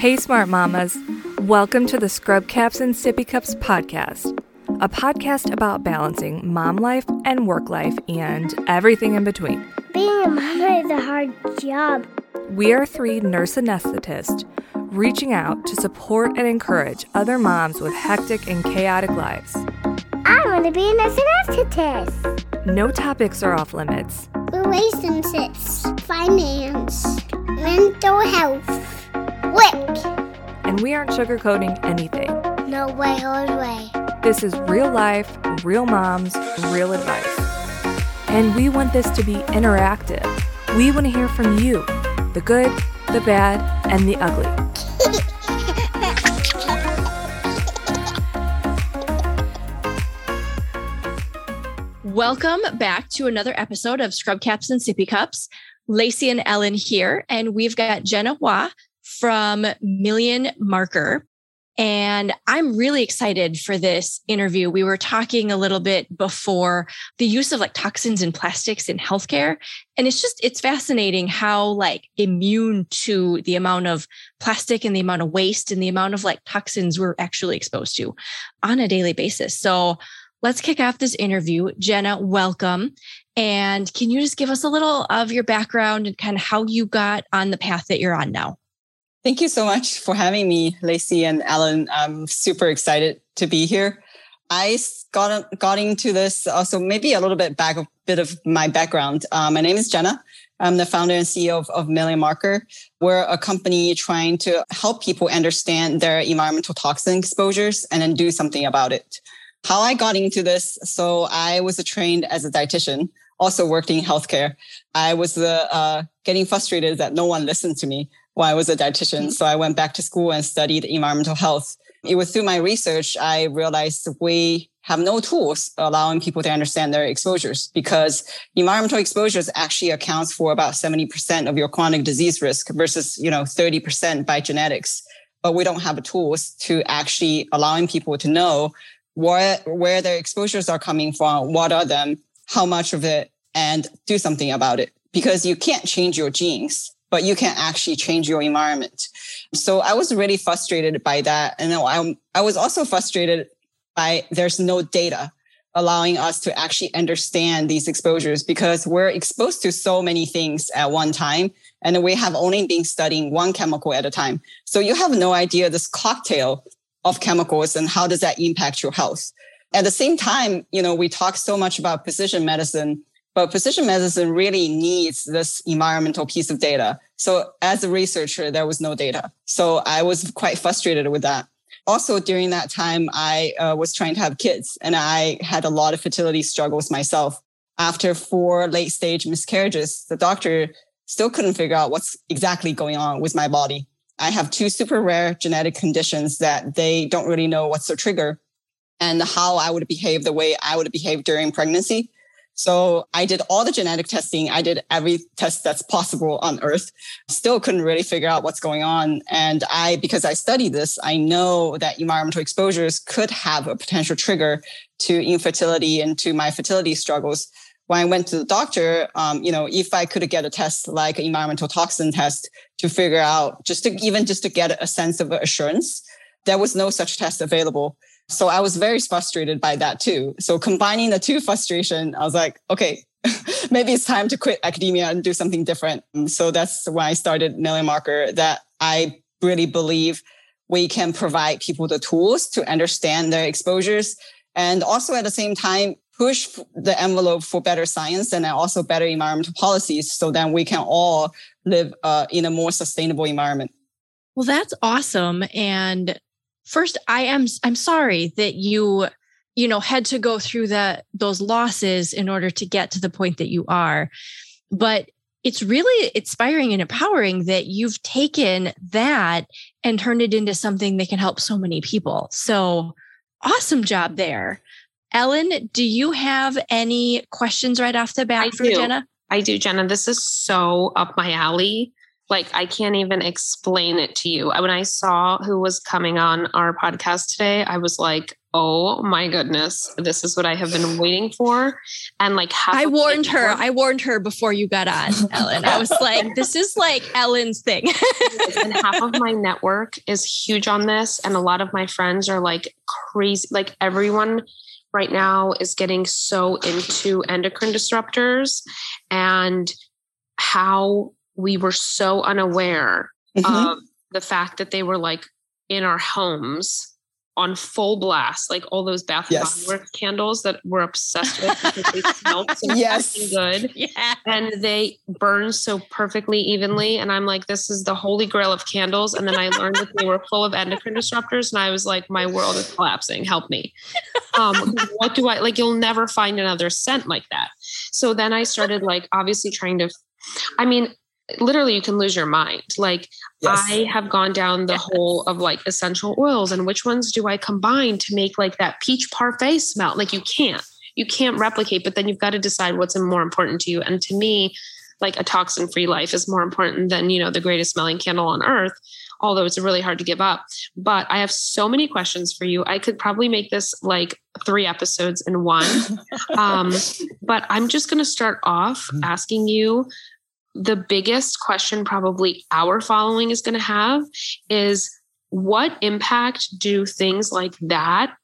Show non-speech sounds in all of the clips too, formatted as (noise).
Hey, smart mamas. Welcome to the Scrub Caps and Sippy Cups podcast, a podcast about balancing mom life and work life and everything in between. Being a mama is a hard job. We are three nurse anesthetists reaching out to support and encourage other moms with hectic and chaotic lives. I want to be a nurse anesthetist. No topics are off limits. Relationships, finance, mental health, work. and we aren't sugarcoating anything. No way, no way. This is real life, real moms, real advice. And we want this to be interactive. We want to hear from you the good, the bad, and the ugly. (laughs) Welcome back to another episode of Scrub Caps and Sippy Cups. Lacey and Ellen here, and we've got Jenna Hua from Million Marker. And I'm really excited for this interview. We were talking a little bit before the use of like toxins and plastics in healthcare. And it's just, it's fascinating how like immune to the amount of plastic and the amount of waste and the amount of like toxins we're actually exposed to on a daily basis. So let's kick off this interview. Jenna, welcome. And can you just give us a little of your background and kind of how you got on the path that you're on now? Thank you so much for having me, Lacey and Alan. I'm super excited to be here. I got got into this also maybe a little bit back a bit of my background. Uh, my name is Jenna. I'm the founder and CEO of, of Million Marker. We're a company trying to help people understand their environmental toxin exposures and then do something about it. How I got into this, so I was trained as a dietitian, also worked in healthcare. I was uh, getting frustrated that no one listened to me while I was a dietitian. Mm-hmm. So I went back to school and studied environmental health. It was through my research I realized we have no tools allowing people to understand their exposures because environmental exposures actually accounts for about 70% of your chronic disease risk versus, you know, 30% by genetics. But we don't have the tools to actually allowing people to know where, where their exposures are coming from, what are them, how much of it, and do something about it because you can't change your genes but you can't actually change your environment. So I was really frustrated by that. And I, I was also frustrated by there's no data allowing us to actually understand these exposures because we're exposed to so many things at one time and we have only been studying one chemical at a time. So you have no idea this cocktail of chemicals and how does that impact your health. At the same time, you know, we talk so much about precision medicine but precision medicine really needs this environmental piece of data. So as a researcher, there was no data. So I was quite frustrated with that. Also, during that time, I uh, was trying to have kids and I had a lot of fertility struggles myself. After four late stage miscarriages, the doctor still couldn't figure out what's exactly going on with my body. I have two super rare genetic conditions that they don't really know what's the trigger and how I would behave the way I would behave during pregnancy. So I did all the genetic testing. I did every test that's possible on earth. Still couldn't really figure out what's going on. And I, because I studied this, I know that environmental exposures could have a potential trigger to infertility and to my fertility struggles. When I went to the doctor, um, you know, if I could get a test like an environmental toxin test to figure out just to even just to get a sense of assurance, there was no such test available. So I was very frustrated by that too. So combining the two frustration, I was like, okay, (laughs) maybe it's time to quit academia and do something different. So that's when I started Million Marker that I really believe we can provide people the tools to understand their exposures and also at the same time push the envelope for better science and also better environmental policies so then we can all live uh, in a more sustainable environment. Well, that's awesome. And first i am i'm sorry that you you know had to go through that those losses in order to get to the point that you are but it's really inspiring and empowering that you've taken that and turned it into something that can help so many people so awesome job there ellen do you have any questions right off the bat I for do. jenna I do, Jenna. This is so up my alley. Like I can't even explain it to you. When I saw who was coming on our podcast today, I was like, "Oh my goodness, this is what I have been waiting for." And like, I warned her. I warned her before you got on, Ellen. I was like, "This is like Ellen's thing." (laughs) and half of my network is huge on this, and a lot of my friends are like crazy. Like everyone right now is getting so into endocrine disruptors and how we were so unaware mm-hmm. of the fact that they were like in our homes on full blast, like all those Bath yes. and Body Works candles that we're obsessed with (laughs) because they smell so yes. good. Yeah. And they burn so perfectly evenly. And I'm like, this is the holy grail of candles. And then I learned that they were full of endocrine disruptors. And I was like, my world is collapsing. Help me. Um, what do I like? You'll never find another scent like that. So then I started like obviously trying to I mean, literally you can lose your mind. Like yes. i have gone down the hole of like essential oils and which ones do i combine to make like that peach parfait smell? Like you can't. You can't replicate but then you've got to decide what's more important to you. And to me like a toxin free life is more important than you know the greatest smelling candle on earth although it's really hard to give up. But i have so many questions for you. I could probably make this like three episodes in one. (laughs) Um, but i'm just going to start off mm. asking you the biggest question probably our following is going to have is what impact do things like that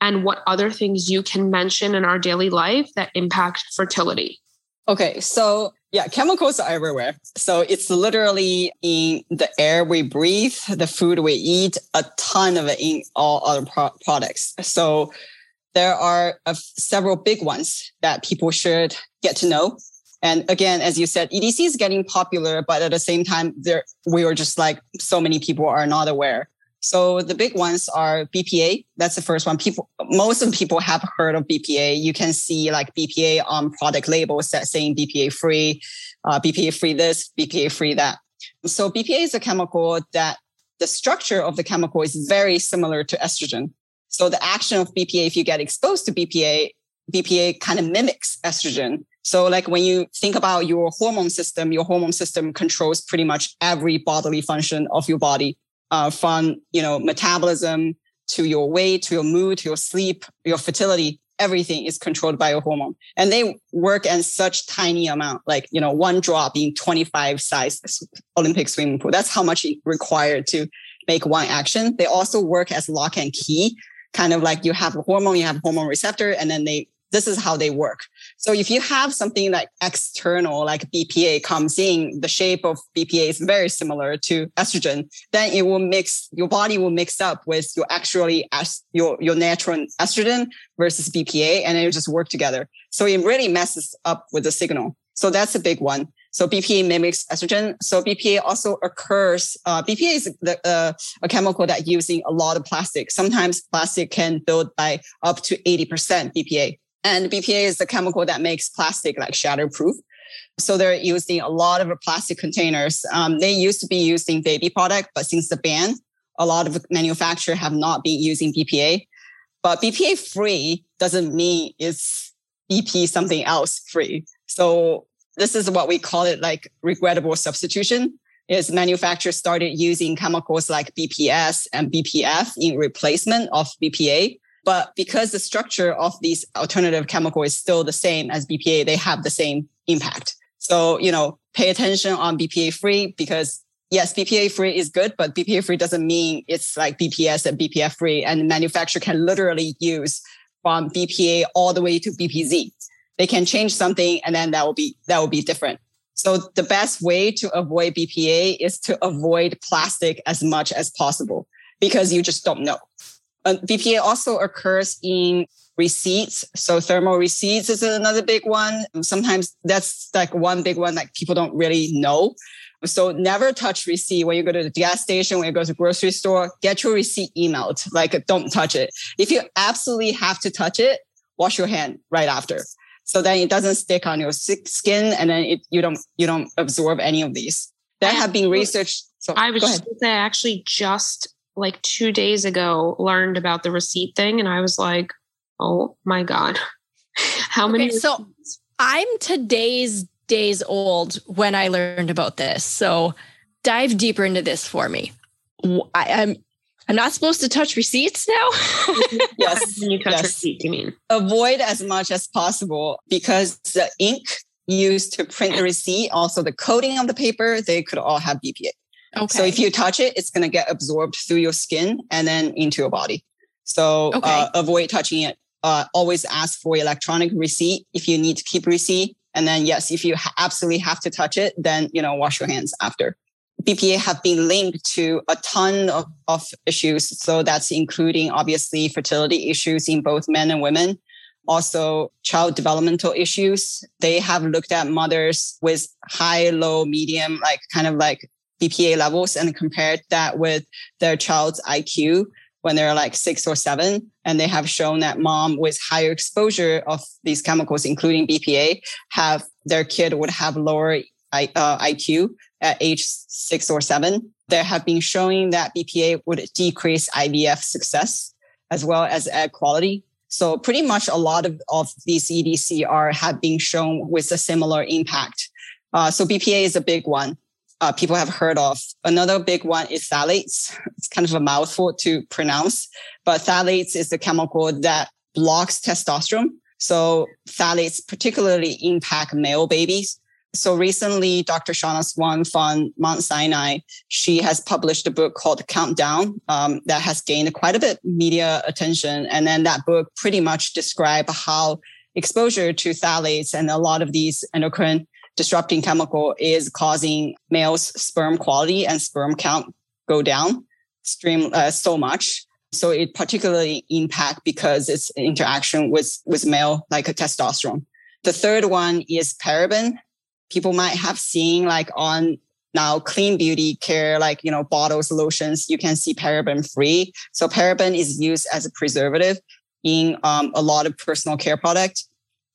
and what other things you can mention in our daily life that impact fertility? Okay, so yeah, chemicals are everywhere. So it's literally in the air we breathe, the food we eat, a ton of it in all other pro- products. So there are uh, several big ones that people should get to know and again, as you said, EDC is getting popular, but at the same time, there we were just like so many people are not aware. So the big ones are BPA. That's the first one. People, most of people have heard of BPA. You can see like BPA on product labels that saying BPA free, uh, BPA free this, BPA free that. So BPA is a chemical that the structure of the chemical is very similar to estrogen. So the action of BPA, if you get exposed to BPA, BPA kind of mimics estrogen. So like when you think about your hormone system, your hormone system controls pretty much every bodily function of your body, uh, from, you know, metabolism to your weight, to your mood, to your sleep, your fertility, everything is controlled by your hormone. And they work in such tiny amount, like, you know, one drop in 25 size Olympic swimming pool. That's how much it required to make one action. They also work as lock and key, kind of like you have a hormone, you have a hormone receptor, and then they this is how they work. So if you have something like external, like BPA comes in, the shape of BPA is very similar to estrogen, then it will mix, your body will mix up with your actually your, your natural estrogen versus BPA and it just work together. So it really messes up with the signal. So that's a big one. So BPA mimics estrogen. So BPA also occurs. Uh, BPA is the, uh, a chemical that using a lot of plastic. Sometimes plastic can build by up to 80% BPA. And BPA is the chemical that makes plastic like shatterproof. So they're using a lot of plastic containers. Um, they used to be used in baby product, but since the ban, a lot of manufacturers have not been using BPA. But BPA free doesn't mean it's BP something else free. So this is what we call it like regrettable substitution is manufacturers started using chemicals like BPS and BPF in replacement of BPA. But because the structure of these alternative chemical is still the same as BPA, they have the same impact. So, you know, pay attention on BPA free because yes, BPA free is good, but BPA free doesn't mean it's like BPS and BPF free. And the manufacturer can literally use from BPA all the way to BPZ. They can change something and then that will be, that will be different. So the best way to avoid BPA is to avoid plastic as much as possible because you just don't know. Uh, BPA also occurs in receipts. So thermal receipts is another big one. Sometimes that's like one big one that people don't really know. So never touch receipt when you go to the gas station, when you go to the grocery store, get your receipt emailed. Like don't touch it. If you absolutely have to touch it, wash your hand right after. So then it doesn't stick on your skin and then it, you don't, you don't absorb any of these. That have been researched. So I was just say, I actually just like two days ago learned about the receipt thing and I was like, oh my God. (laughs) How many? Okay, so I'm today's days old when I learned about this. So dive deeper into this for me. I, am I'm not supposed to touch receipts now. (laughs) yes, (laughs) when you touch yes. receipt, you mean? Avoid as much as possible because the ink used to print the receipt, also the coating of the paper, they could all have BPA. Okay. So if you touch it, it's going to get absorbed through your skin and then into your body. So Okay. uh, avoid touching it. Uh, always ask for electronic receipt if you need to keep receipt. And then yes, if you ha- absolutely have to touch it, then you know wash your hands after. BPA have been linked to a ton of, of issues. So that's including obviously fertility issues in both men and women. Also child developmental issues. They have looked at mothers with high, low, medium, like kind of like BPA levels and compared that with their child's IQ when they're like six or seven. And they have shown that mom with higher exposure of these chemicals, including BPA, have their kid would have lower I, uh, IQ at age six or seven. There have been showing that BPA would decrease IVF success as well as egg quality. So pretty much a lot of, of these EDC are have been shown with a similar impact. Uh, so BPA is a big one. Uh, people have heard of. Another big one is phthalates. It's kind of a mouthful to pronounce, but phthalates is the chemical that blocks testosterone. So phthalates particularly impact male babies. So recently, Dr. Shanna Swan from Mount Sinai, she has published a book called Countdown um, that has gained quite a bit media attention. And then that book pretty much describe how exposure to phthalates and a lot of these endocrine disrupting chemical is causing males sperm quality and sperm count go down stream uh, so much. So it particularly impact because it's interaction with, with male like a testosterone. The third one is paraben people might have seen like on now clean beauty care, like, you know, bottles, lotions, you can see paraben free. So paraben is used as a preservative in um, a lot of personal care product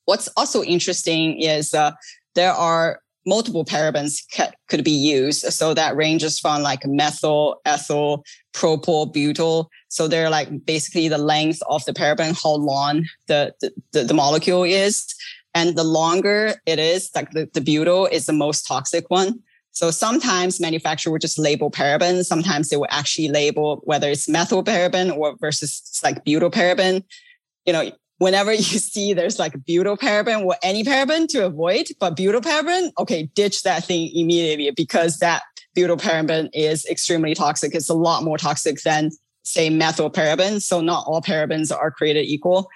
What's also interesting is uh, there are multiple parabens ca- could be used. So that ranges from like methyl, ethyl, propyl, butyl. So they're like basically the length of the paraben, how long the, the, the molecule is. And the longer it is, like the, the butyl is the most toxic one. So sometimes manufacturer will just label paraben. Sometimes they will actually label whether it's methyl paraben or versus like butyl paraben. You know, whenever (laughs) you see there's like butyl paraben or any paraben to avoid, but butyl paraben, okay, ditch that thing immediately because that butyl paraben is extremely toxic. It's a lot more toxic than say methyl paraben. So not all parabens are created equal.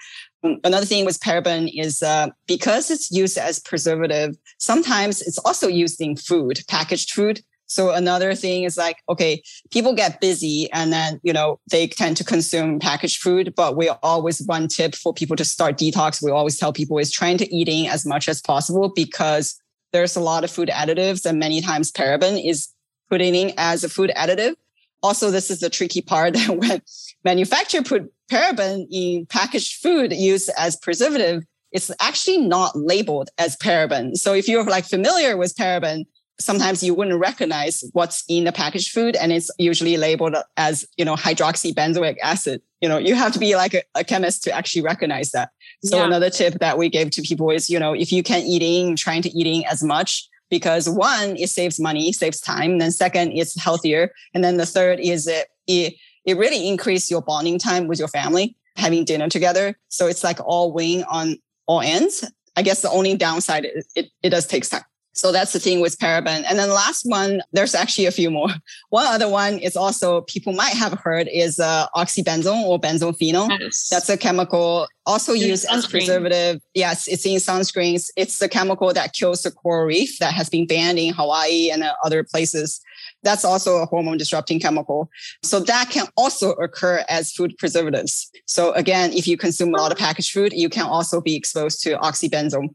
Another thing with paraben is uh, because it's used as preservative, sometimes it's also used in food, packaged food. So another thing is like, okay, people get busy and then, you know, they tend to consume packaged food, but we always one tip for people to start detox. We always tell people is trying to eat in as much as possible because there's a lot of food additives and many times paraben is put in as a food additive. Also, this is the tricky part (laughs) when manufacturer put paraben in packaged food used as preservative, it's actually not labeled as paraben. So if you're like familiar with paraben, sometimes you wouldn't recognize what's in the packaged food and it's usually labeled as, you know, hydroxybenzoic acid. You know, you have to be like a, a chemist to actually recognize that. So Yeah. another tip that we gave to people is, you know, if you can eat in, trying to eat in as much because one, it saves money, saves time. and Then second, it's healthier. And then the third is it, it, it really increases your bonding time with your family, having dinner together. So it's like all win on all ends. I guess the only downside is it, it does take time. So that's the thing with paraben. And then the last one, there's actually a few more. (laughs) One other one is also people might have heard is uh, oxybenzone or benzophenol. Yes. That's a chemical also In used as preservative. Yes, it's in sunscreens. It's the chemical that kills the coral reef that has been banned in Hawaii and uh, other places. That's also a hormone disrupting chemical. So that can also occur as food preservatives. So again, if you consume a lot of packaged food, you can also be exposed to oxybenzone.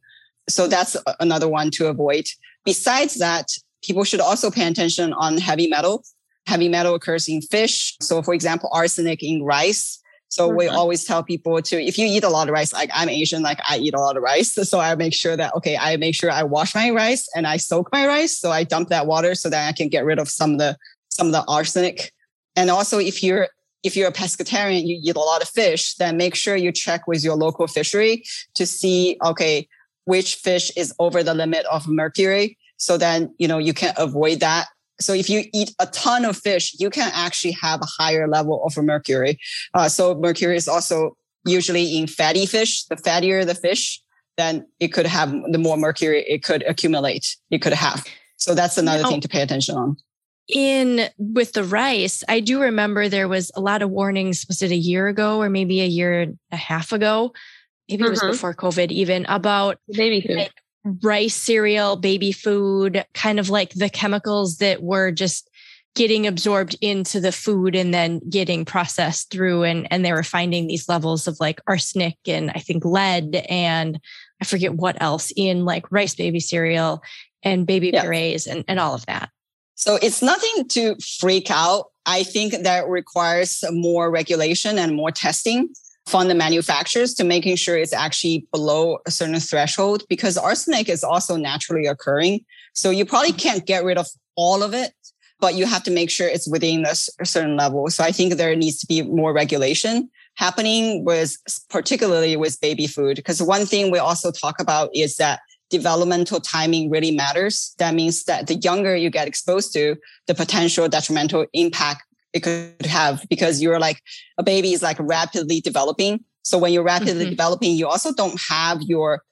So that's another one to avoid. Besides that, people should also pay attention on heavy metal. Heavy metal occurs in fish. So for example, arsenic in rice. So we Mhm. always tell people to, if you eat a lot of rice, like I'm Asian, like I eat a lot of rice. (laughs) So I make sure that, okay, I make sure I wash my rice and I soak my rice. So I dump that water so that I can get rid of some of the, some of the arsenic. And also if you're, if you're a pescatarian, you eat a lot of fish, then make sure you check with your local fishery to see, okay, which fish is over the limit of mercury. So then, you know, you can avoid that So if you eat a ton of fish, you can actually have a higher level of mercury. Uh, so mercury is also usually in fatty fish. The fattier the fish, then it could have the more mercury it could accumulate. It could have. So that's another thing to pay attention on. In with the rice, I do remember there was a lot of warnings. Was it a year ago or maybe a year and a half ago? Maybe it was Mhm. before COVID, even about Baby food. like rice cereal, baby food, kind of like the chemicals that were just getting absorbed into the food and then getting processed through and and they were finding these levels of like arsenic and I think lead and I forget what else in like rice baby cereal and baby Yeah. purees and, and all of that. So it's nothing to freak out. I think that requires more regulation and more testing from the manufacturers to making sure it's actually below a certain threshold because arsenic is also naturally occurring. So you probably can't get rid of all of it, but you have to make sure it's within a certain level. So I think there needs to be more regulation happening with particularly with baby food because one thing we also talk about is that developmental timing really matters. That means that the younger you get exposed to, the potential detrimental impact it could have because you're like a baby is like rapidly developing. So when you're rapidly Mhm. developing, you also don't have your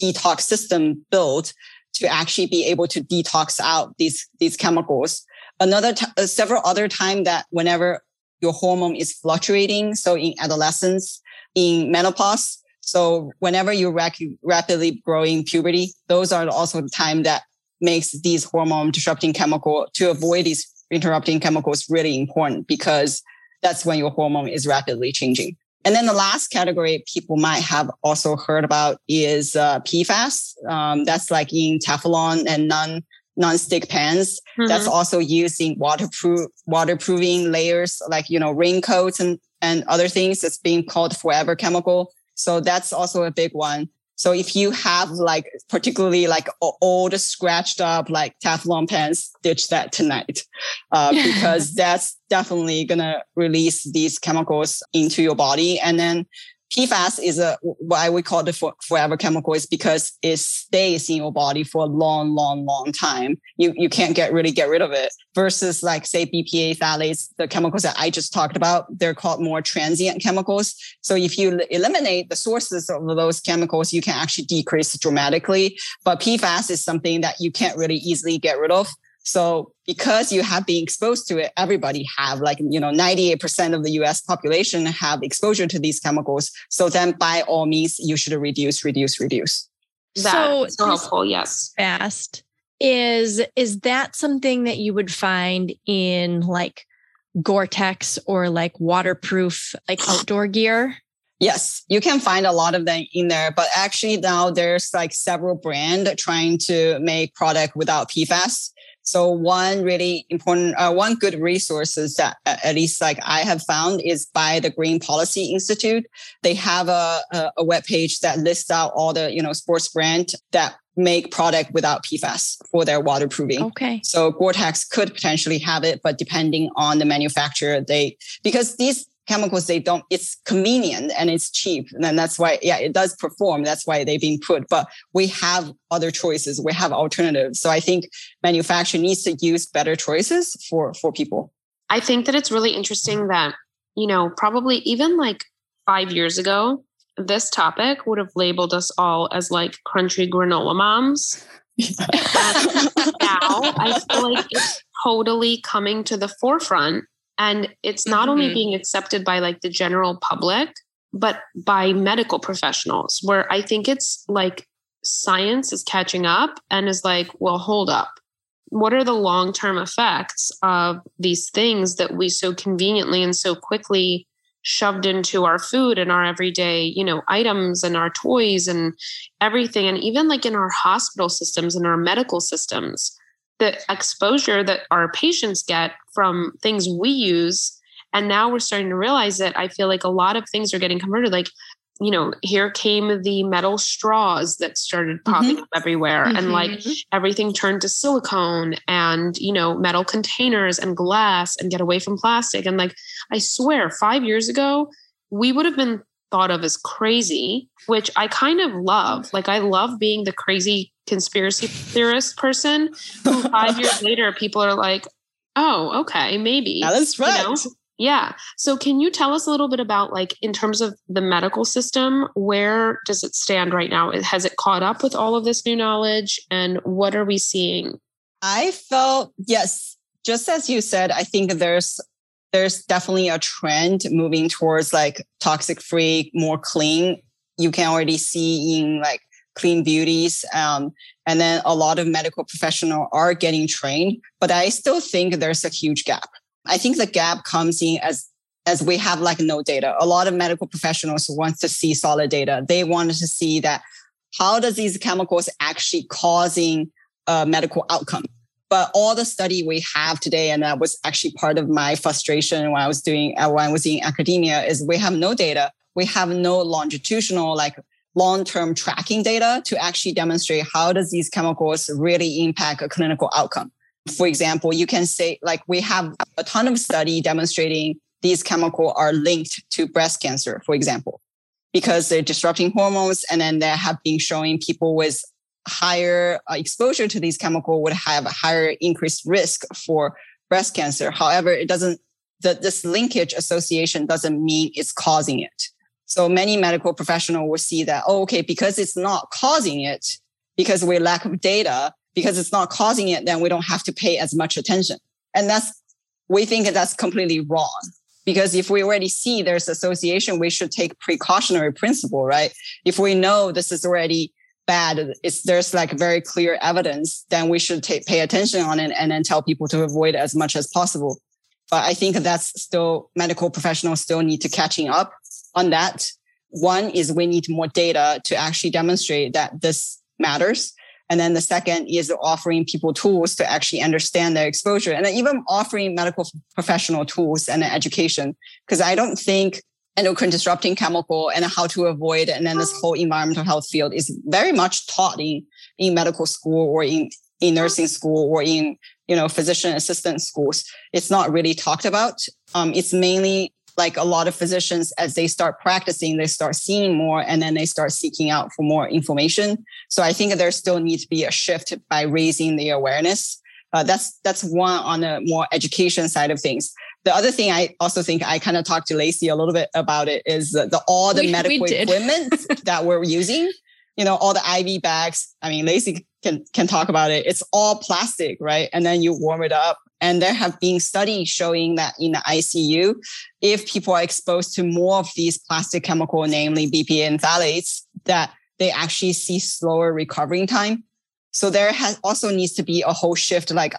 detox system built to actually be able to detox out these these chemicals. Another t- uh, several other time that whenever your hormone is fluctuating, so in adolescence, in menopause, so whenever you're rac- rapidly growing puberty, those are also the time that makes these hormone disrupting chemical to avoid these interrupting chemicals really important because that's when your hormone is rapidly changing. And then the last category people might have also heard about is uh, PFAS. Um, that's like in Teflon and non non-stick pans. That's Mhm. also used in waterproof waterproofing layers, like you know raincoats and and other things. It's being called forever chemical. So that's also a big one. So if you have like particularly like old scratched up like Teflon pans, ditch that tonight, uh, (laughs) because that's definitely gonna release these chemicals into your body. And then PFAS is a why we call for, forever chemical is because it stays in your body for a long, long, long time. You you can't get really get rid of it. Versus like say BPA phthalates, the chemicals that I just talked about, they're called more transient chemicals. So if you eliminate the sources of those chemicals, you can actually decrease dramatically. But PFAS is something that you can't really easily get rid of. So because you have been exposed to it, everybody have like, you know, 98% of the US population have exposure to these chemicals. So then by all means, you should reduce, reduce, reduce. That so is so this helpful. Yes. PFAS is is that something that you would find in like Gore-Tex or like waterproof like (sighs) outdoor gear? Yes, you can find a lot of them in there, but actually now there's like several brand trying to make product without PFAS. So one really important, uh, one good resources that uh, at least like I have found is by the Green Policy Institute. They have a, a, a web page that lists out all the, you know, sports brand that make product without PFAS for their waterproofing. Okay. So Gore-Tex could potentially have it, but depending on the manufacturer, they because these chemicals they don't it's convenient and it's cheap. And that's why yeah it does perform. That's why they've been put. But we have other choices. We have alternatives. So i think manufacturing needs to use better choices for for people. I think that it's really interesting that, you know, probably even like five years ago, this topic would have labeled us all as like crunchy granola moms. (laughs) now I feel like it's totally coming to the forefront and it's not only Mhm. being accepted by like the general public, but by medical professionals, where I think it's like science is catching up and is like, well, hold up. What are the long term effects of these things that we so conveniently and so quickly shoved into our food and our everyday, you know, items and our toys and everything, and even like in our hospital systems and our medical systems? The exposure that our patients get from things we use. And now we're starting to realize that I feel like a lot of things are getting converted. Like, you know, here came the metal straws that started mm-hmm. popping up everywhere. And mm-hmm. like everything turned to silicone and, you know, metal containers and glass and get away from plastic. And like, I swear, five years ago, we would have been thought of as crazy, which I kind of love. Like, I love being the crazy conspiracy theorist person who (laughs) five years later people are like, oh, okay, maybe. that's right. You know? Yeah. So can you tell us a little bit about like in terms of the medical system, where does it stand right now? Has it caught up with all of this new knowledge and what are we seeing? I felt yes, just as you said, I think there's there's definitely a trend moving towards like toxic free, more clean. You can already see in like clean beauties. Um, and then a lot of medical professionals are getting trained, but I still think there's a huge gap. I think the gap comes in as as we have like no data. A lot of medical professionals want to see solid data. They wanted to see that how does these chemicals actually causing a medical outcome. But all the study we have today, and that was actually part of my frustration when I was doing when I was in academia, is we have no data. We have no longitudinal like long-term tracking data to actually demonstrate how does these chemicals really impact a clinical outcome. For example, you can say like we have a ton of study demonstrating these chemicals are linked to breast cancer, for example, because they're disrupting hormones. And then they have been showing people with higher uh, exposure to these chemicals would have a higher increased risk for breast cancer. However, it doesn't, the, this linkage association doesn't mean it's causing it. So many medical professionals will see that, oh, okay, because it's not causing it, because we lack of data, because it's not causing it, then we don't have to pay as much attention. And that's, we think that's completely wrong. Because if we already see there's association, we should take precautionary principle, right? If we know this is already bad, it's there's like very clear evidence, then we should take, pay attention on it and then tell people to avoid as much as possible. But I think that's still medical professionals still need to catching up on that. One is we need more data to actually demonstrate that this matters. And then the second is offering people tools to actually understand their exposure and even offering medical professional tools and education. Because I don't think endocrine disrupting chemical and how to avoid and then this whole environmental health field is very much taught in, in medical school or in, in nursing school or in you know physician assistant schools it's not really talked about um, it's mainly like a lot of physicians as they start practicing they start seeing more and then they start seeking out for more information. So i think there still needs to be a shift by raising the awareness. Uh, that's that's one on the more education side of things. The other thing i also think i kind of talked to lacey a little bit about it is the, the all the we, medical we equipment (laughs) that we're using you know all the iv bags i mean lacey can can talk about it it's all plastic right and then you warm it up and there have been studies showing that in the ICU, if people are exposed to more of these plastic chemical, namely BPA and phthalates, that they actually see slower recovering time. So there has also needs to be a whole shift, like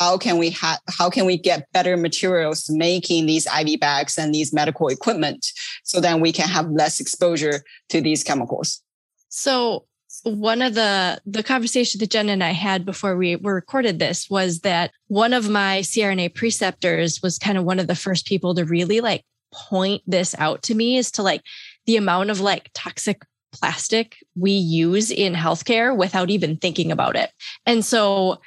how can we how can we get better materials making these IV bags and these medical equipment so then we can have less exposure to these chemicals. So one of the the conversations that Jen and I had before we were recorded this was that one of my CRNA preceptors was kind of one of the first people to really like point this out to me is to like the amount of like toxic plastic we use in healthcare without even thinking about it. And so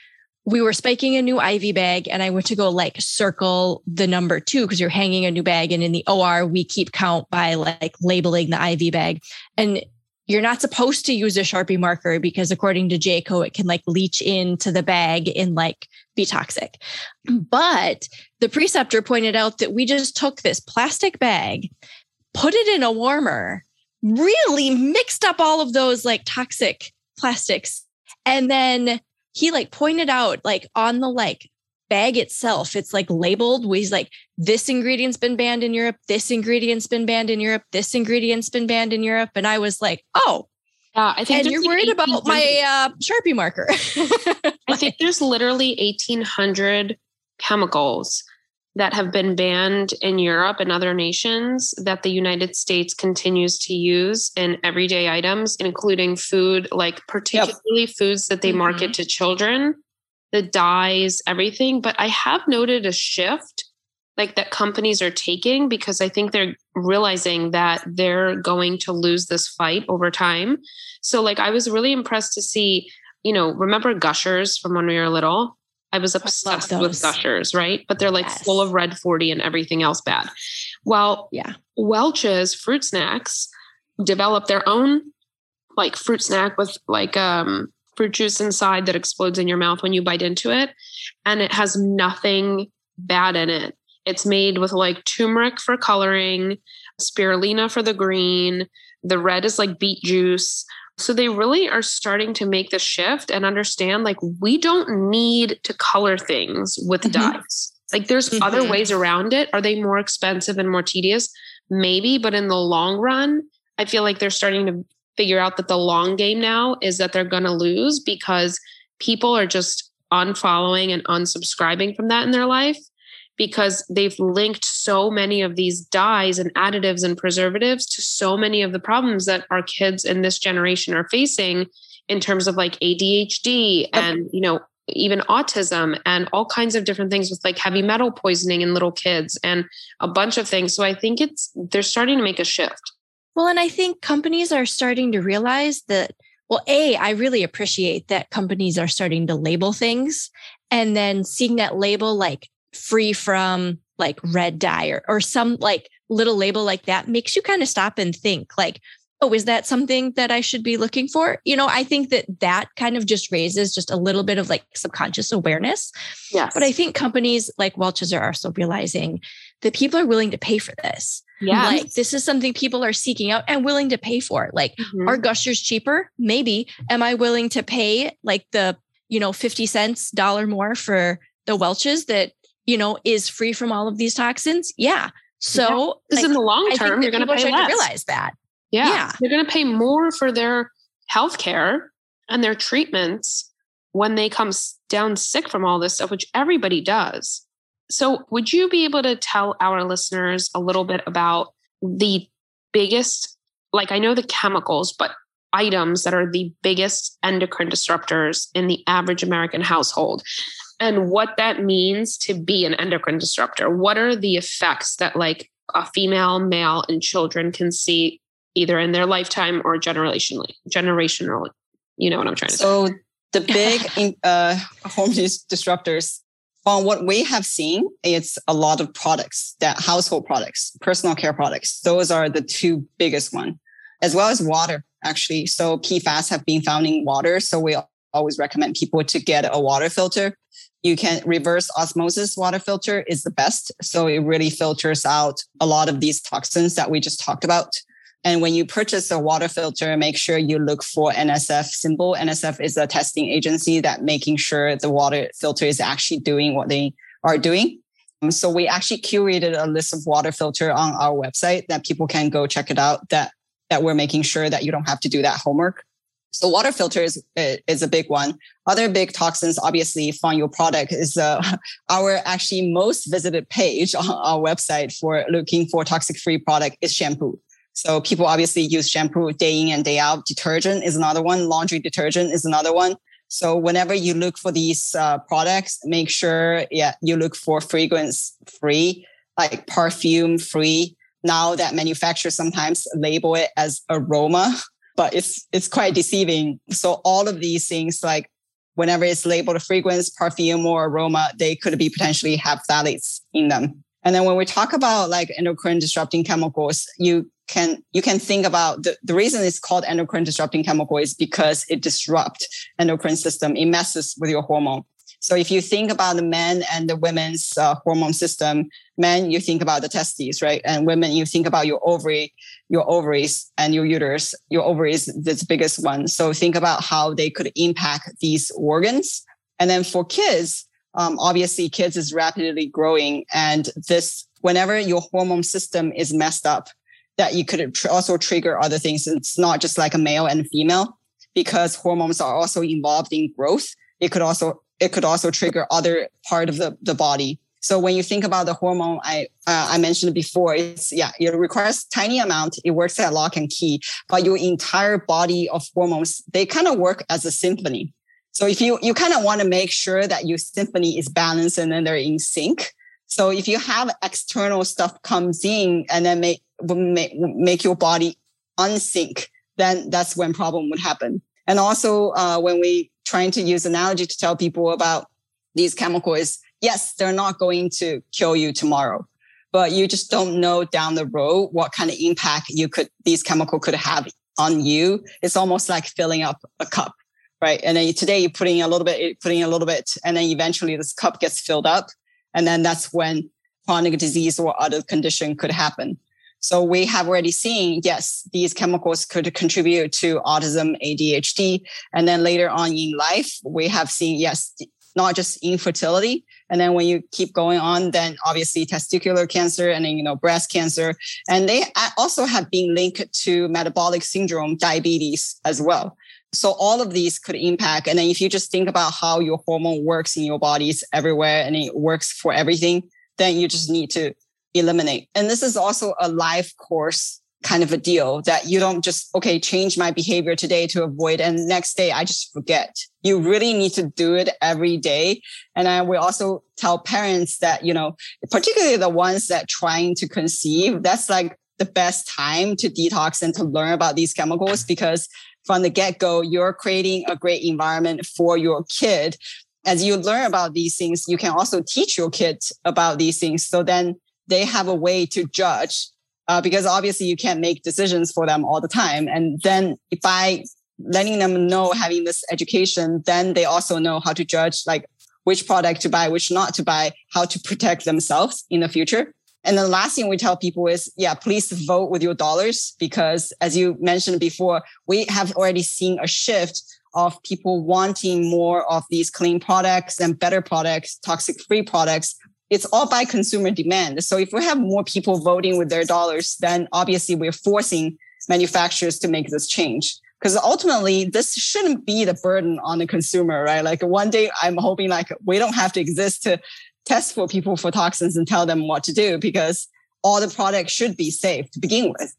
we were spiking a new IV bag and I went to go like circle the number two because you're hanging a new bag. And in the OR, we keep count by like labeling the IV bag. And you're not supposed to use a Sharpie marker because according to JCAHO, it can like leach into the bag and like be toxic. But the preceptor pointed out that we just took this plastic bag, put it in a warmer, really mixed up all of those like toxic plastics. And then he like pointed out like on the like bag itself, it's like labeled with like this ingredient's been banned in Europe, this ingredient's been banned in Europe, this ingredient's been banned in Europe. And I was like, oh, yeah, I think and you're worried about my uh, Sharpie marker. (laughs) I think there's literally 1,800 chemicals that have been banned in Europe and other nations that the United States continues to use in everyday items, including food, like particularly yep. foods that they mm-hmm. market to children the dyes, everything. But I have noted a shift like that companies are taking because I think they're realizing that they're going to lose this fight over time. So like I was really impressed to see, you know, remember gushers from when we were little? I was obsessed I with gushers, right? But they're like yes. full of red 40 and everything else bad. Well, yeah. Welch's fruit snacks developed their own like fruit snack with like um fruit juice inside that explodes in your mouth when you bite into it. And it has nothing bad in it. It's made with like turmeric for coloring, spirulina for the green. The red is like beet juice. So they really are starting to make the shift and understand like we don't need to color things with mm-hmm. dyes. Like there's mm-hmm. other ways around it. Are they more expensive and more tedious? Maybe, but in the long run, I feel like they're starting to figure out that the long game now is that they're going to lose because people are just unfollowing and unsubscribing from that in their life because they've linked so many of these dyes and additives and preservatives to so many of the problems that our kids in this generation are facing in terms of like ADHD and you know even autism and all kinds of different things with like heavy metal poisoning in little kids and a bunch of things. So i think it's they're starting to make a shift well and i think companies are starting to realize that well a i really appreciate that companies are starting to label things and then seeing that label like free from like red dye or, or some like little label like that makes you kind of stop and think like oh is that something that i should be looking for? You know i think that that kind of just raises just a little bit of like subconscious awareness. Yeah but i think companies like welch's are also realizing that people are willing to pay for this yeah like this is something people are seeking out and willing to pay for like mm-hmm. are gushers cheaper maybe am i willing to pay like the you know 50 cents dollar more for the welch's that you know, is free from all of these toxins. Yeah. So because like, in the long term, you're going to pay less. To realize that. Yeah. yeah. Going to pay more for their health care and their treatments when they come down sick from all this stuff, which everybody does. So, would you be able to tell our listeners a little bit about the biggest, like I know the chemicals, but items that are the biggest endocrine disruptors in the average American household? and what that means to be an endocrine disruptor. What are the effects that like a female, male, and children can see either in their lifetime or generationally, generationally? You know what I'm trying to so say. So the big (laughs) uh, hormone disruptors, from what we have seen, it's a lot of products that household products, personal care products. Those are the two biggest one, as well as water actually. So PFAS have been found in water. So we always recommend people to get a water filter you can reverse osmosis water filter is the best. So it really filters out a lot of these toxins that we just talked about. And when you purchase a water filter, make sure you look for NSF symbol. NSF is a testing agency that making sure the water filter is actually doing what they are doing. Um, so we actually curated a list of water filter on our website that people can go check it out that, that we're making sure that you don't have to do that homework. So water filter is, is a big one. Other big toxins, obviously, from your product is uh, (laughs) our actually most visited page on our website for looking for toxic free product is shampoo. So people obviously use shampoo day in and day out. Detergent is another one. Laundry detergent is another one. So whenever you look for these uh, products, make sure yeah you look for fragrance free, like perfume free. Now that manufacturers sometimes label it as aroma (laughs) but it's it's quite deceiving. So all of these things, like whenever it's labeled fragrance, perfume, or aroma, they could be potentially have phthalates in them. And then when we talk about like endocrine disrupting chemicals, you can you can think about the, the reason it's called endocrine disrupting chemical is because it disrupts endocrine system. It messes with your hormone. So if you think about the men and the women's uh, hormone system, men, you think about the testes, right? And women, you think about your ovary, your ovaries and your uterus. Your ovaries is the biggest one. So think about how they could impact these organs. And then for kids, um, obviously kids is rapidly growing and this, whenever your hormone system is messed up, that you could tr- also trigger other things. It's not just like a male and a female because hormones are also involved in growth. It could also it could also trigger other part of the, the body. So when you think about the hormone, I uh, I mentioned before, it's yeah, it requires tiny amount. It works at lock and key, but your entire body of hormones they kind of work as a symphony. So if you you kind of want to make sure that your symphony is balanced and then they're in sync. So if you have external stuff comes in and then make make, make your body unsync, then that's when problem would happen. And also uh, when we trying to use analogy to tell people about these chemicals yes, they're not going to kill you tomorrow, but you just don't know down the road what kind of impact you could, these chemical could have on you. It's almost like filling up a cup, right? And then today you're putting a little bit, putting a little bit, and then eventually this cup gets filled up. And then that's when chronic disease or other condition could happen. So we have already seen, yes, these chemicals could contribute to autism, ADHD. And then later on in life, we have seen, yes, not just infertility. And then when you keep going on, then obviously testicular cancer and then, you know, breast cancer. And they also have been linked to metabolic syndrome, diabetes as well. So all of these could impact. And then if you just think about how your hormone works in your bodies everywhere and it works for everything, then you just need to eliminate. And this is also a life course kind of a deal that you don't just, okay, change my behavior today to avoid. And next day I just forget. You really need to do it every day. And I will also tell parents that, you know, particularly the ones that trying to conceive, that's like the best time to detox and to learn about these chemicals because from the get go, you're creating a great environment for your kid. As you learn about these things, you can also teach your kids about these things. So then they have a way to judge uh, because obviously you can't make decisions for them all the time. And then by letting them know having this education, then they also know how to judge like which product to buy, which not to buy, how to protect themselves in the future. And the last thing we tell people is, yeah, please vote with your dollars because as you mentioned before, we have already seen a shift of people wanting more of these clean products and better products, toxic free products. It's all by consumer demand. So if we have more people voting with their dollars, then obviously we're forcing manufacturers to make this change. Because ultimately, this shouldn't be the burden on the consumer, right? Like one day, I'm hoping like we don't have to exist to test for people for toxins and tell them what to do because all the products should be safe to begin with.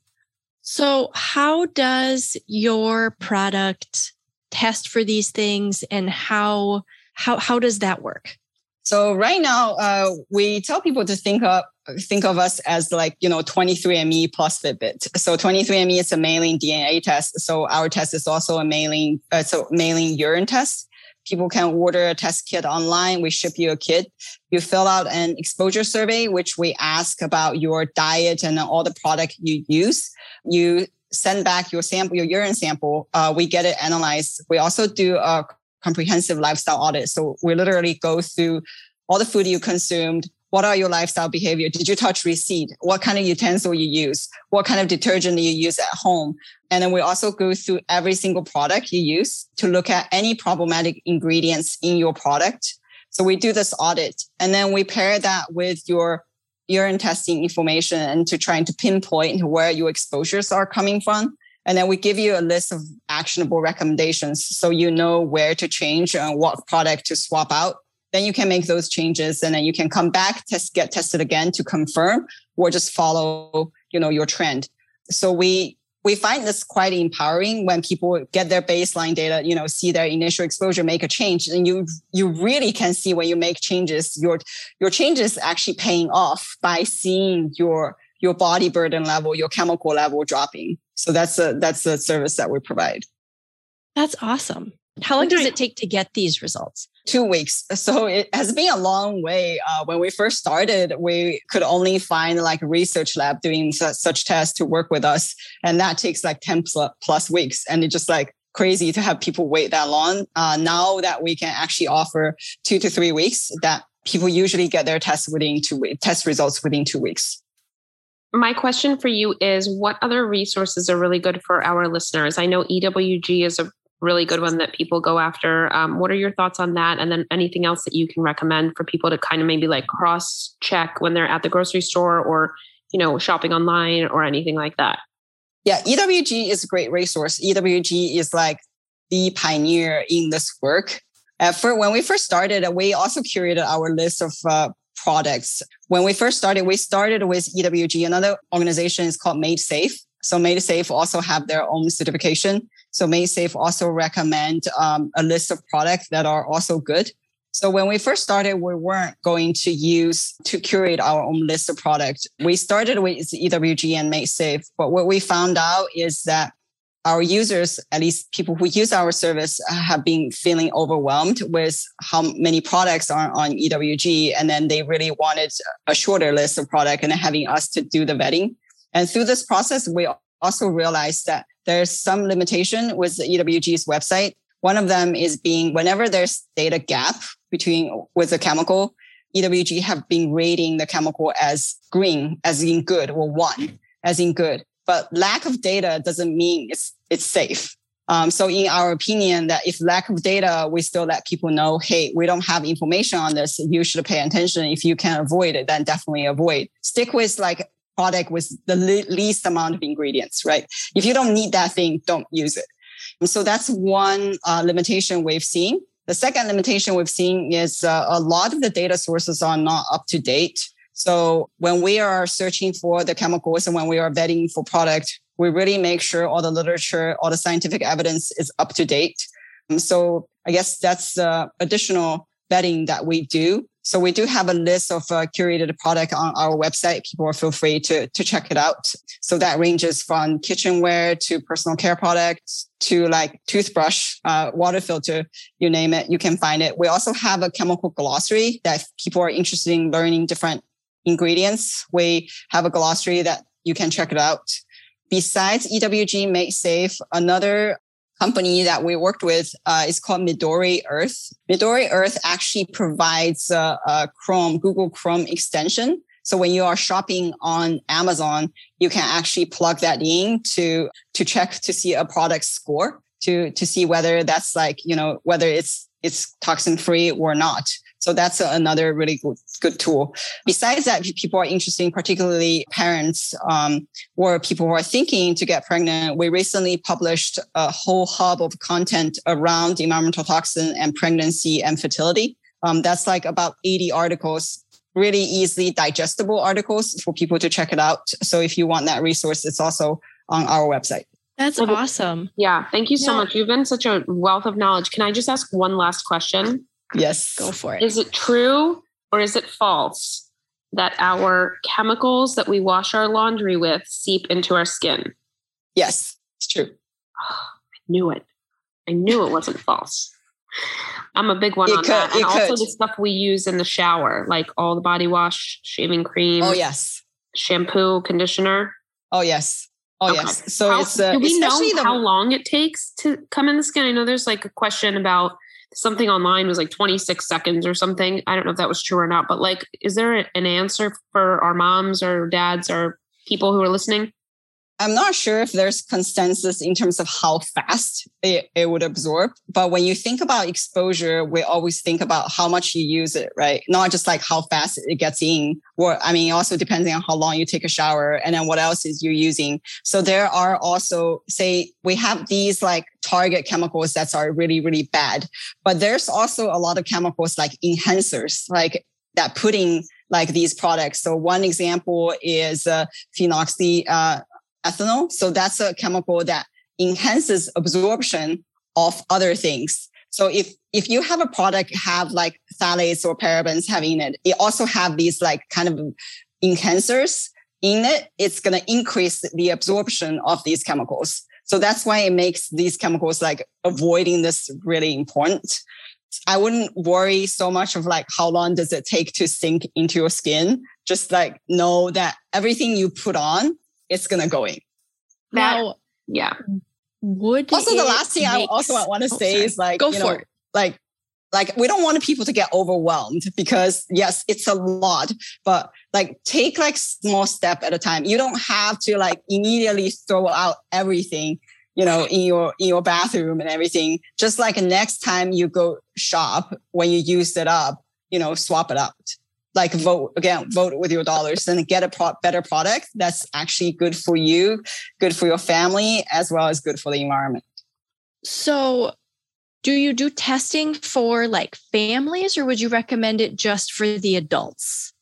So, how does your product test for these things, and how how how does that work? So right now, uh, we tell people to think of think of us as like you know 23andMe plus Fitbit. So 23andMe is a mailing DNA test. So our test is also a mailing uh, so mailing urine test people can order a test kit online. We ship you a kit. You fill out an exposure survey, which we ask about your diet and all the product you use. You send back your sample, your urine sample. Uh, we get it analyzed. We also do a comprehensive lifestyle audit. So we literally go through all the food you consumed, what are your lifestyle behavior? Did you touch receipt? What kind of utensil you use? What kind of detergent you use at home? And then we also go through every single product you use to look at any problematic ingredients in your product. So we do this audit and then we pair that with your urine testing information and to trying to pinpoint where your exposures are coming from. And then we give you a list of actionable recommendations so you know where to change and what product to swap out then you can make those changes and then you can come back test get tested again to confirm or just follow you know your trend. So we we find this quite empowering when people get their baseline data you know see their initial exposure make a change and you you really can see when you make changes your your changes actually paying off by seeing your your body burden level your chemical level dropping so that's a that's a service that we provide that's awesome how long does it take to get these results? Two weeks. So it has been a long way. Uh, when we first started, we could only find like a research lab doing su- such tests to work with us. And that takes like 10 plus weeks. And it's just like crazy to have people wait that long. Uh, now that we can actually offer two to three weeks, that people usually get their tests within two test results within two weeks. My question for you is what other resources are really good for our listeners? I know EWG is a really good one that people go after. Um, what are your thoughts on that? And then anything else that you can recommend for people to kind of maybe like cross check when they're at the grocery store or, you know, shopping online or anything like that? Yeah, EWG is a great resource. EWG is like the pioneer in this work. At first, when we first started, we also curated our list of uh, products. When we first started, we started with EWG. Another organization is called Made Safe. So Made Safe also have their own certification. So Made Safe also recommend um, a list of products that are also good. So when we first started, we weren't going to use to curate our own list of products. We started with EWG and Made Safe, but what we found out is that our users, at least people who use our service, have been feeling overwhelmed with how many products are on EWG. And then they really wanted a shorter list of product and having us to do the vetting. And through this process, we also realized that there's some limitation with the EWG's website. One of them is being whenever there's data gap between with a chemical, EWG have been rating the chemical as green, as in good, or one, as in good. But lack of data doesn't mean it's it's safe. Um, so in our opinion, that if lack of data, we still let people know, hey, we don't have information on this. You should pay attention. If you can avoid it, then definitely avoid. Stick with like product with the le- least amount of ingredients, right? If you don't need that thing, don't use it. So that's one uh, limitation we've seen. The second limitation we've seen is uh, a lot of the data sources are not up to date. So when we are searching for the chemicals and when we are vetting for product, we really make sure all the literature, all the scientific evidence is up to date. Um, so I guess that's uh, additional vetting that we do. So we do have a list of uh, curated product on our website. People feel free to, to check it out. So that ranges from kitchenware to personal care products to like toothbrush, uh, water filter, you name it, you can find it. We also have a chemical glossary that people are interested in learning different ingredients. We have a glossary that you can check it out. Besides EWG Made Safe, another company that we worked with uh, is called Midori Earth. Midori Earth actually provides a, a Chrome, Google Chrome extension. So when you are shopping on Amazon, you can actually plug that in to, to check to see a product score to, to see whether that's like, you know, whether it's, it's toxin free or not. So that's another really good, good tool. Besides that, people are interested, particularly parents um, or people who are thinking to get pregnant. We recently published a whole hub of content around environmental toxin and pregnancy and fertility. Um, that's like about 80 articles, really easily digestible articles for people to check it out. So if you want that resource, it's also on our website. That's awesome. Yeah. Thank you so yeah. much. You've been such a wealth of knowledge. Can I just ask one last question? Yes. Go for it. Is it true or is it false that our chemicals that we wash our laundry with seep into our skin? Yes, it's true. Oh, I knew it. I knew it wasn't false. I'm a big one it on could, that. And also could. the stuff we use in the shower, like all the body wash, shaving cream. Oh, yes. Shampoo, conditioner. Oh, yes. Oh, okay. yes. So how, it's uh, do we know the, how long it takes to come in the skin? I know there's like a question about something online was like 26 seconds or something. I don't know if that was true or not, but like, is there an answer for our moms or dads or people who are listening? I'm not sure if there's consensus in terms of how fast it, it would absorb. But when you think about exposure, we always think about how much you use it, right? Not just like how fast it gets in. Or, I mean, also depending on how long you take a shower and then what else is you using. So there are also, say, we have these like target chemicals that are really, really bad. But there's also a lot of chemicals like enhancers, like that putting like these products. So one example is uh, phenoxy, uh, ethanol. So that's a chemical that enhances absorption of other things. So if if you have a product have like phthalates or parabens having it, it also have these like kind of enhancers in it. It's going to increase the absorption of these chemicals. So that's why it makes these chemicals like avoiding this really important. I wouldn't worry so much of like how long does it take to sink into your skin. Just like know that everything you put on it's gonna go in. Now, yeah. Would also the last thing I also want to oh, say sorry. is like go for know, it. Like like we don't want people to get overwhelmed because yes, it's a lot, but like take like small step at a time. You don't have to like immediately throw out everything, you know, in your in your bathroom and everything. Just like next time you go shop when you use it up, you know, swap it out like vote again, vote with your dollars and get a pro- better product that's actually good for you, good for your family, as well as good for the environment. So, do you do testing for like families or would you recommend it just for the adults?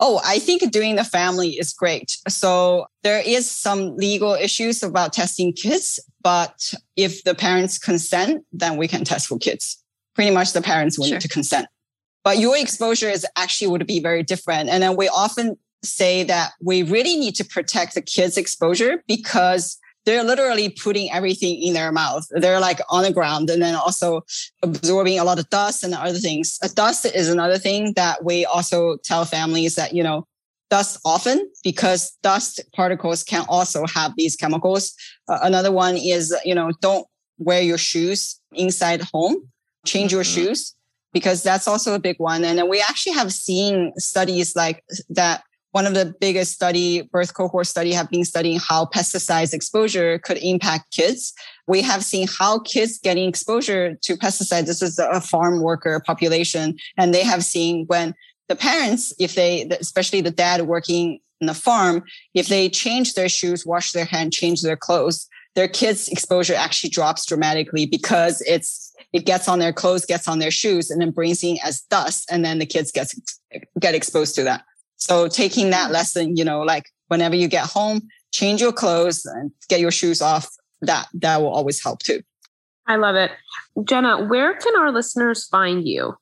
Oh, I think doing the family is great. So there is some legal issues about testing kids, but if the parents consent, then we can test for kids. Pretty much the parents will sure. need to consent but your exposure is actually would be very different. And then we often say that we really need to protect the kids' exposure because they're literally putting everything in their mouth. They're like on the ground and then also absorbing a lot of dust and other things. Dust is another thing that we also tell families that, you know, dust often because dust particles can also have these chemicals. Uh, another one is, you know, don't wear your shoes inside home, change your Mhm. shoes, because that's also a big one. And we actually have seen studies like that. One of the biggest study, birth cohort study, have been studying how pesticides exposure could impact kids. We have seen how kids getting exposure to pesticides. This is a farm worker population, and they have seen when the parents, if they, especially the dad working in the farm, if they change their shoes, wash their hand, change their clothes, their kids' exposure actually drops dramatically because it's it gets on their clothes, gets on their shoes, and then brings in as dust, and then the kids get get exposed to that. So taking that lesson, you know, like whenever you get home, change your clothes and get your shoes off. That that will always help too. I love it. Jenna, where can our listeners find you?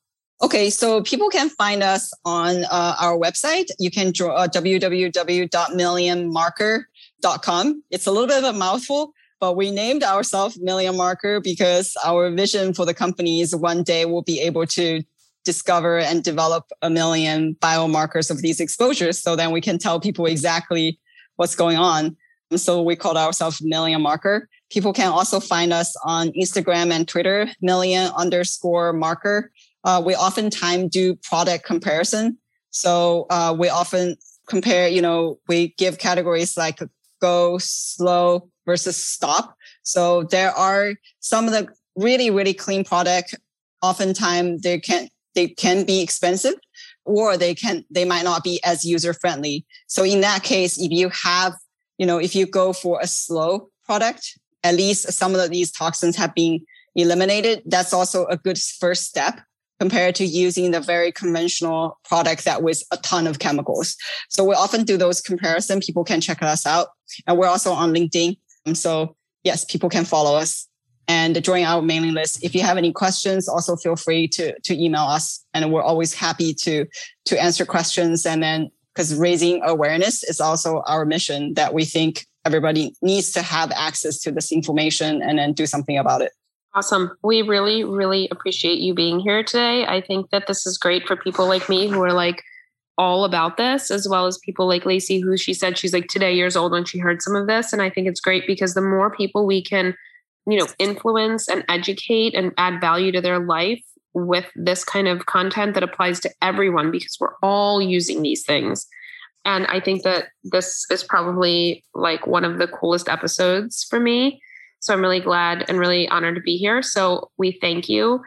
Okay, so people can find us on uh, our website. You can draw uh, www.millionmarker.com. It's a little bit of a mouthful, but we named ourselves Million Marker because our vision for the company is one day we'll be able to discover and develop a million biomarkers of these exposures. So then we can tell people exactly what's going on. So we called ourselves Million Marker. People can also find us on Instagram and Twitter, million underscore marker. Uh, we oftentimes do product comparison. So uh, we often compare, you know, we give categories like go, slow versus stop. So there are some of the really, really clean product. Oftentimes they can they can be expensive or they can they might not be as user friendly. So in that case, if you have, you know, if you go for a slow product, at least some of these toxins have been eliminated. That's also a good first step compared to using the very conventional product that with a ton of chemicals. So we often do those comparison. People can check us out. And we're also on LinkedIn. And so yes, people can follow us and join our mailing list. If you have any questions, also feel free to, to email us. And we're always happy to, to answer questions. And then because raising awareness is also our mission that we think everybody needs to have access to this information and then do something about it. Awesome. We really, really appreciate you being here today. I think that this is great for people like me who are like all about this, as well as people like Lacey, who she said she's like today years old when she heard some of this. And I think it's great because the more people we can, you know, influence and educate and add value to their life with this kind of content that applies to everyone because we're all using these things. And I think that this is probably like one of the coolest episodes for me so I'm really glad and really honored to be here. So we thank you.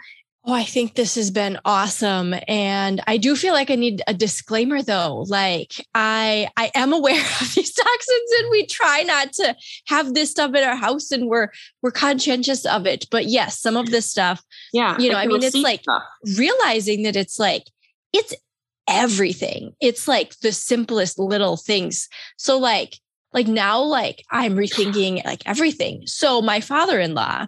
Oh, I think this has been awesome. And I do feel like I need a disclaimer though. Like I I am aware (laughs) of these toxins and we try not to have this stuff in our house and we're we're conscientious of it. But yes, some of this stuff, Yeah. you know, I mean it's like stuff. realizing that it's like it's everything. It's like the simplest little things. So like like now like I'm rethinking like everything. So my father-in-law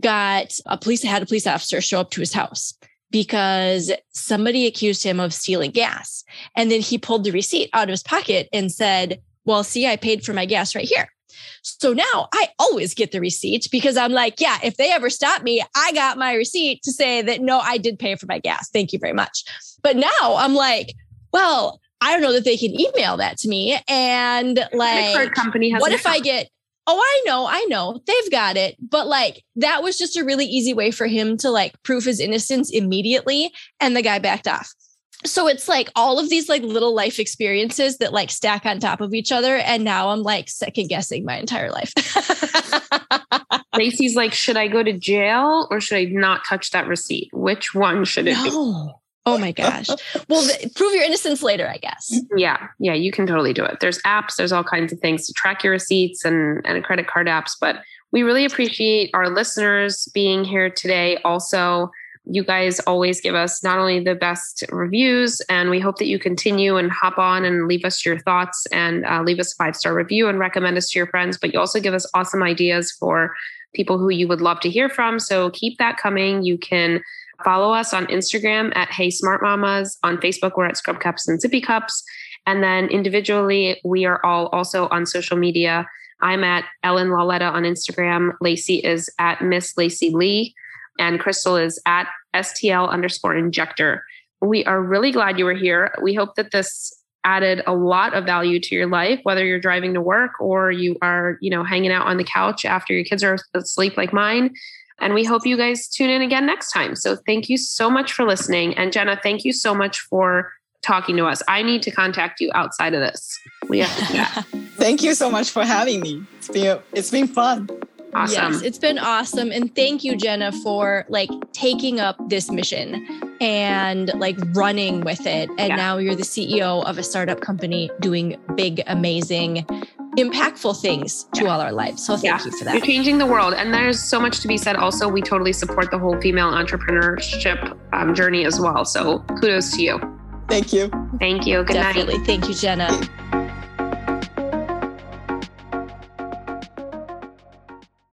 got a police had a police officer show up to his house because somebody accused him of stealing gas. And then he pulled the receipt out of his pocket and said, "Well, see, I paid for my gas right here." So now I always get the receipt because I'm like, yeah, if they ever stop me, I got my receipt to say that no, I did pay for my gas. Thank you very much. But now I'm like, well, I don't know that they can email that to me. And like, card company has what if I get, oh, I know, I know, they've got it. But like, that was just a really easy way for him to like prove his innocence immediately. And the guy backed off. So it's like all of these like little life experiences that like stack on top of each other. And now I'm like second guessing my entire life. (laughs) Lacey's like, should I go to jail or should I not touch that receipt? Which one should it be? Oh my gosh. Well, th- (laughs) prove your innocence later, I guess. Yeah, yeah, you can totally do it. There's apps, there's all kinds of things to track your receipts and, and credit card apps. But we really appreciate our listeners being here today. Also, you guys always give us not only the best reviews, and we hope that you continue and hop on and leave us your thoughts and uh, leave us a five star review and recommend us to your friends. But you also give us awesome ideas for people who you would love to hear from. So keep that coming. You can follow us on Instagram at Hey Smart Mamas. On Facebook, we're at Scrub Cups and Sippy Cups. And then individually, we are all also on social media. I'm at Ellen Lawletta on Instagram. Lacey is at Miss Lacey Lee. And Crystal is at STL underscore injector. We are really glad you were here. We hope that this added a lot of value to your life, whether you're driving to work or you are, you know, hanging out on the couch after your kids are asleep like mine. And we hope you guys tune in again next time. So thank you so much for listening. And Jenna, thank you so much for talking to us. I need to contact you outside of this. We have to (laughs) thank you so much for having me. It's been it's been fun. Awesome. Yes, it's been awesome. And thank you, Jenna, for like taking up this mission and like running with it. And yeah. now you're the CEO of a startup company doing big, amazing impactful things to yeah. all our lives. So thank yeah. you for that. You're changing the world. And there's so much to be said. Also, we totally support the whole female entrepreneurship um, journey as well. So kudos to you. Thank you. Thank you. Good Definitely. night. Thank you, Jenna.